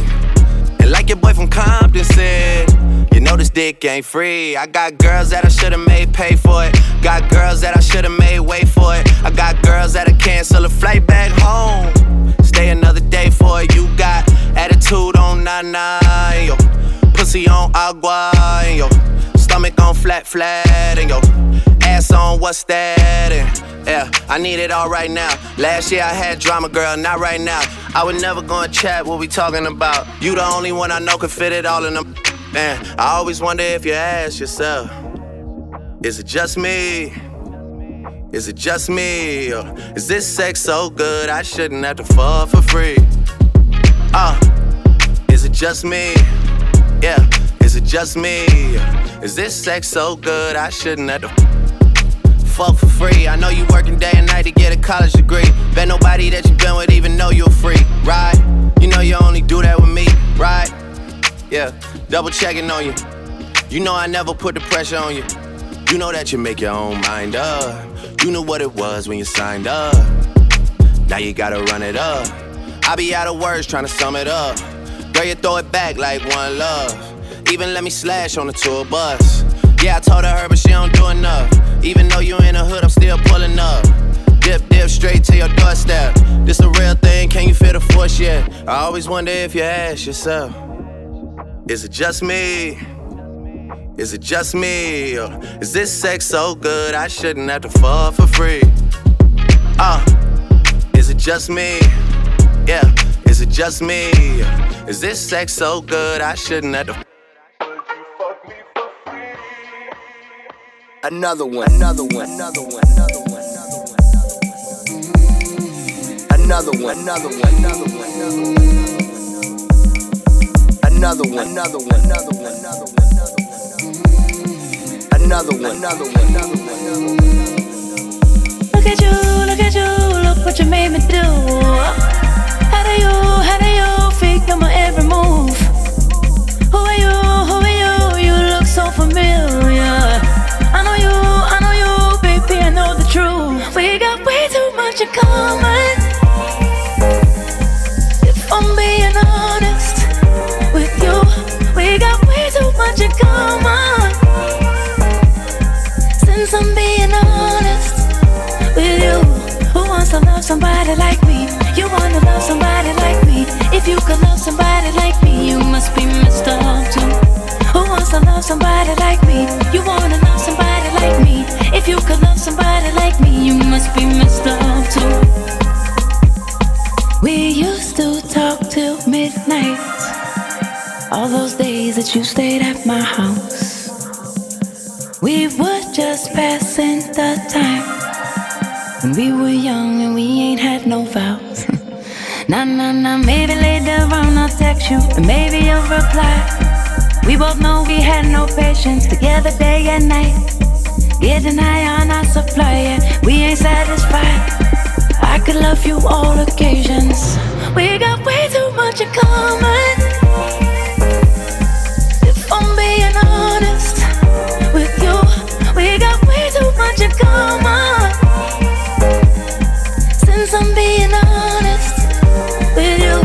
And like your boy from Compton said, you know this dick ain't free. I got girls that I should've made pay for it. Got girls that I should've made wait for it. I got girls that'll cancel a flight back home. Stay another day for it. You got attitude on nine, yo. Pussy on agua, yo. Stomach on flat, flat, and yo. Ass on what's that? And yeah, I need it all right now. Last year I had drama, girl, not right now. I would never go and chat what we talking about. You the only one I know could fit it all in them. Man, I always wonder if you ask yourself, is it just me? Is it just me? Or is this sex so good I shouldn't have to fuck for free? Uh, is it just me? Yeah, is it just me? Is this sex so good I shouldn't have to fuck for free? I know you working day and night to get a college degree. Bet nobody that you've been with even know you're free, right? You know you only do that with me, right? Yeah, double checking on you. You know I never put the pressure on you. You know that you make your own mind up. You knew what it was when you signed up. Now you gotta run it up. I be out of words trying to sum it up. Girl, you throw it back like one love. Even let me slash on the tour bus. Yeah, I told her, but she don't do enough. Even though you in the hood, I'm still pulling up. Dip, dip, straight to your doorstep. This a real thing, can you feel the force yet? I always wonder if you ask yourself, is it just me? Is it just me? Or is this sex so good I shouldn't have to fuck for free? Uh, is it just me? Yeah, is it just me? Is this sex so good I shouldn't have to Another one, another one, another one, another one, another one, another one, another one, another one, another one, another one, another one, another one, another one, another one. Another one, another one, Look at you, look at you, look what you made me do. How do you, how do you figure my every move? Who are you, who are you? You look so familiar. Too much in common. If I'm being honest with you, we got way too much in common. Since I'm being honest with you, who wants to love somebody like me? You wanna love somebody like me? If you could love somebody like me, you must be too. Who wants to love somebody like me? You wanna love somebody like me? If you could love somebody like me, you must be messed up too. We used to talk till midnight. All those days that you stayed at my house. We were just passing the time. When we were young and we ain't had no vows. nah, nah, nah, maybe later on I'll text you, and maybe you'll reply. We both know we had no patience together day and night. Getting high on our supply, and we ain't satisfied. I could love you all occasions. We got way too much in common. If I'm being honest with you, we got way too much in common. Since I'm being honest with you,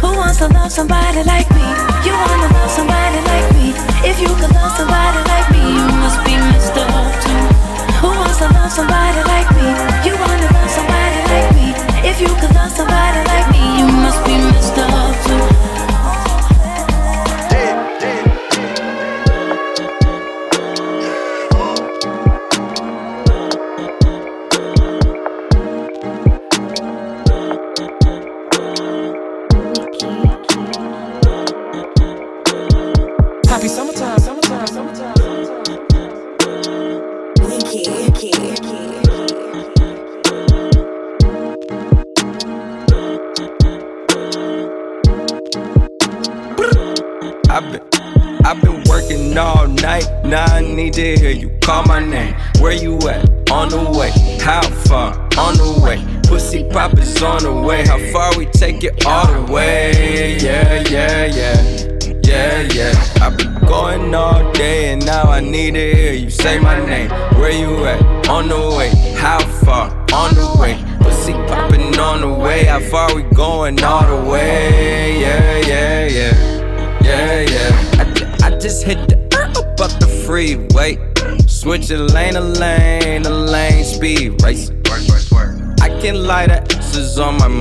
who wants to love somebody like me? You wanna love somebody like me? If you could love somebody like me, you must somebody like me? You wanna love somebody like me? If you could love somebody like me, you must be messed up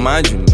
Mad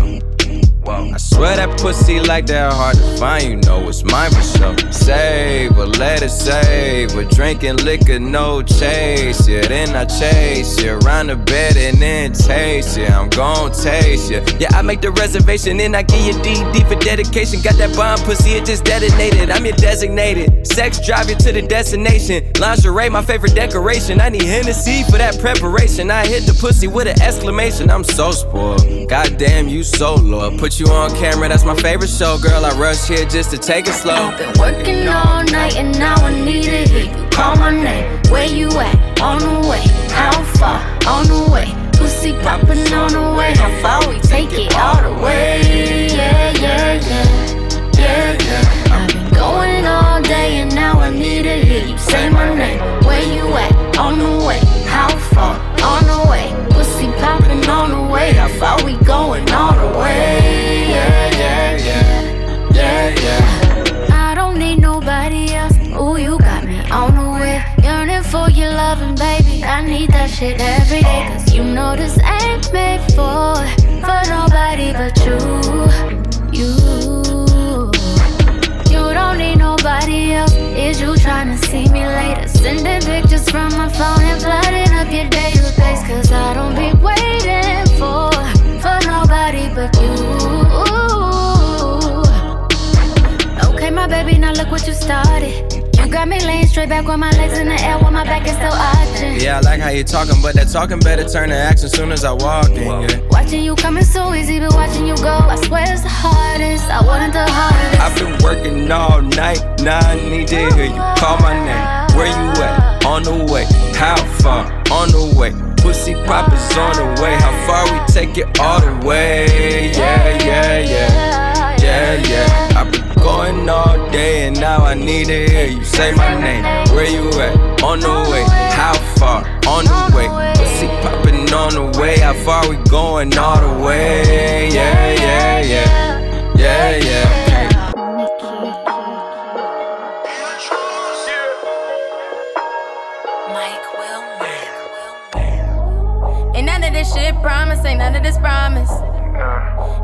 pussy like that hard to find, you know it's mine for sure. Save or let it save, or drinking liquor, no chase. Yeah, then I chase you around the bed and then taste you. I'm gon' taste you. Yeah, I make the reservation and I give you DD for dedication. Got that bomb pussy, it just detonated. I'm your designated. Sex drive you to the destination. Lingerie, my favorite decoration. I need Hennessy for that preparation. I hit the pussy with an exclamation. I'm so spoiled. Goddamn, you so loyal. Put you on camera, that's my favorite show, girl. I rush here just to take it slow. I've been working all night and now I need to hear you call my name. Where you at? On the way. How far? On the way. Pussy popping on the way. How far we take it all the way? Yeah, yeah, yeah. Yeah, yeah. I've been going all day and now I need to hear you say my name. Where you at? On the way. How far? On the way. Pussy popping on the way. How far we going all the way? Shit every day. Cause you know this ain't made for, for nobody but you. You. You don't need nobody else. Is you trying to see me later? Sending pictures from my phone and flooding up your database. Cause I don't be waiting for, for nobody but you. Okay, my baby, now look what you started. Got me laying straight back with my legs in the air while my back is still arching. Yeah, I like how you talking, but that talking better turn to action soon as I walk in. Yeah. Watching you coming so easy, but watching you go, I swear it's the hardest. I wanted the hardest. I've been working all night, now I need to hear you call my name. Where you at? On the way. How far? On the way. Pussy pop is on the way. How far we take it all the way? Yeah, yeah, yeah. Yeah, yeah. I've been going all day and now I need to hear you say my name. Where you at? On the way. How far? On the way. Pussy popping on the way. How far we going all the way? Yeah, yeah, yeah. Yeah, yeah. Ain't none of this shit promise, ain't none of this promise.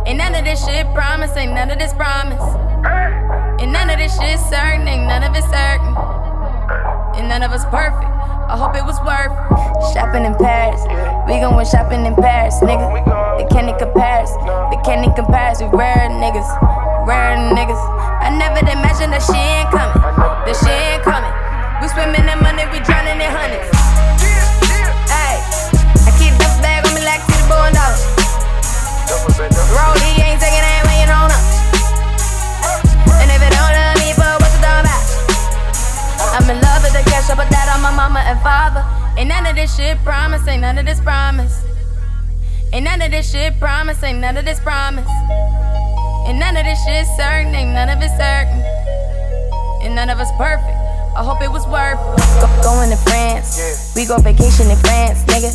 Ain't none of this shit promise, ain't none of this promise. Ain't none of this shit certain, ain't none of it certain. And none of us perfect. I hope it was worth it. Shopping in Paris, we gon' win shopping in Paris, nigga. They can't compare us, they can't compare us. We rare niggas, rare niggas. I never imagined that shit ain't coming, that shit ain't coming. We swimming in money, we drowning in hundreds. Hey, I keep the bag on me like the bone dollars. Rollie ain't taking that when you don't know. And if it don't love me, for what's it all about? I'm in love with the cash, I put that on my mama and father. Ain't none of this shit promise, ain't none of this promise. Ain't none of this shit promise, ain't none of this promise. And none of this shit certain, ain't none of it certain. And none of us perfect. I hope it was worth it. Go, going to France. We go vacation in France, nigga.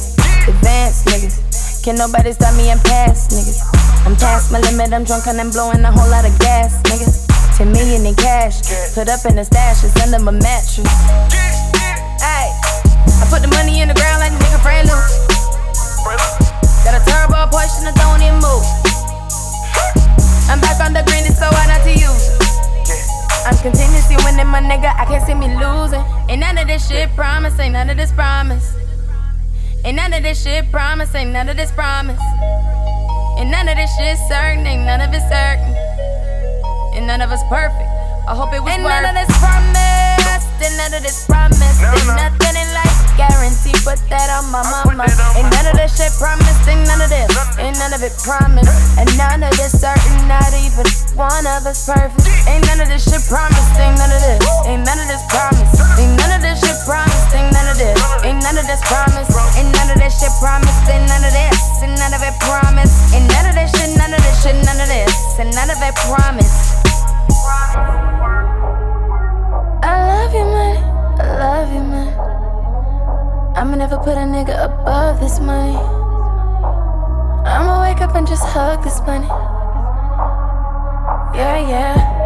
Advance, niggas. Can nobody stop me? I'm past, niggas. I'm past my limit, I'm drunk and I'm blowing a whole lot of gas, niggas. 10 million in cash. Put up in the stash, it's under my mattress. Ay, I put the money in the ground like a nigga brand. Got a turbo Porsche and I don't even move. I'm back on the green, it's so hard not to use. I'm continuously winning, my nigga. I can't see me losing. Ain't none of this shit promise, ain't none of this promise. Ain't none of this shit promise, ain't none of this promise. And none of this shit certain, ain't none of it certain. And none of us perfect. I hope it was Ain't none of this promise, and none of this promise. There's nothing in life guarantee. Put that on my mama. Ain't none of this shit promised, ain't none of this. Ain't none of it promised. And none of this certain, not even one of us perfect. Ain't none of this shit promised, ain't none of this. Ain't none of this promised. Ain't none of this shit promised, ain't none of this. Ain't none of this promised. Ain't none of this shit promised, ain't none of this. Ain't none of it promised. Ain't none of this shit, none of this shit, none of this. And none of it promised. I love you, man. I love you, man. I'ma never put a nigga above this money. I'ma wake up and just hug this money. Yeah, yeah.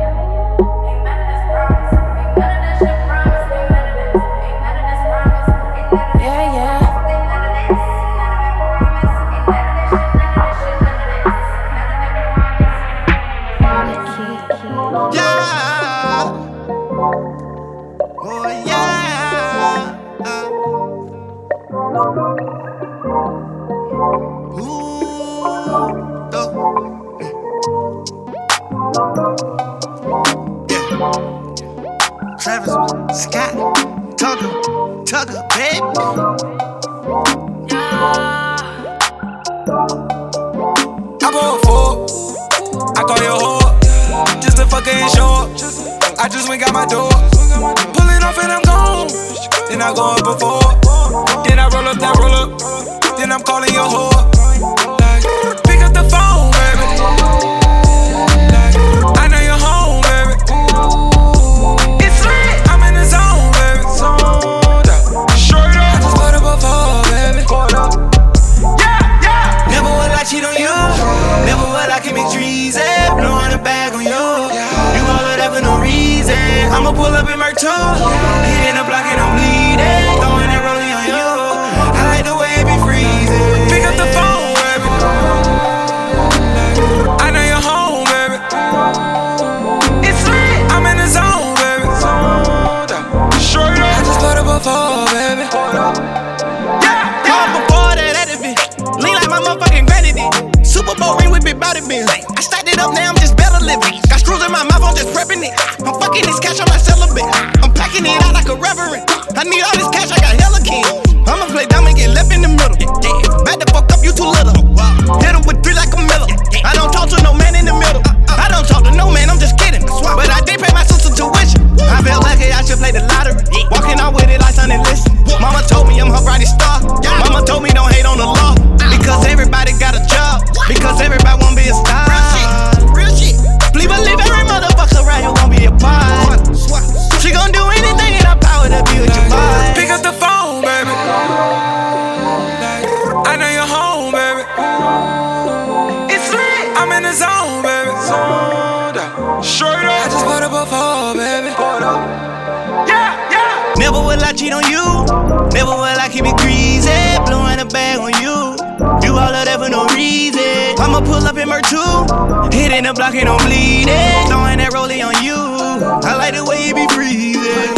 Never will I keep it greasy. Blowing a bag on you. Do all of that for no reason. I'ma pull up in Merc 2. Hitting the block and I'm bleeding. Throwing that rollie on you. I like the way you be freezing.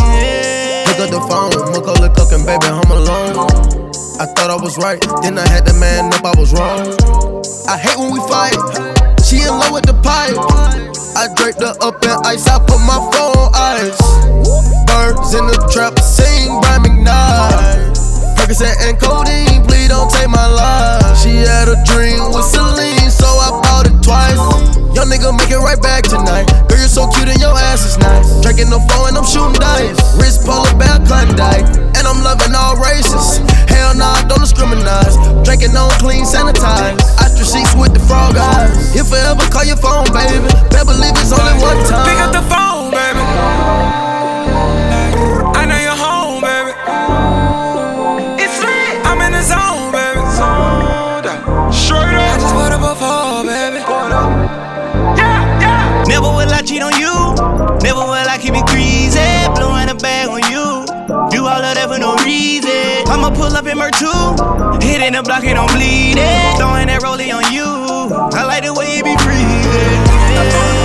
Pick up the phone, Macaulay Culkin, baby, home alone. I thought I was right, then I had to man up, I was wrong. I hate when we fight. She in love with the pipe. I draped her up in ice, I put my phone on ice. Birds in the trap, sing Brian McKnight. Percocet and codeine, please don't take my life. She had a dream with Celine, so I bought it twice. Young nigga, make it right back tonight. Girl, you're so cute and your ass is nice. Drinking no phone and I'm shooting dice. Wrist polar bear Klondike, and I'm loving all races. Hell nah, don't discriminate. Drinking on clean, sanitized. Ostrich sheets with the frog eyes. If I ever call your phone, baby, better believe it's only one time. Pick up the phone, baby. pull up in Mer 2. Hitting the block, it don't bleed it. Throwing that rollie on you. I like the way you be breathing.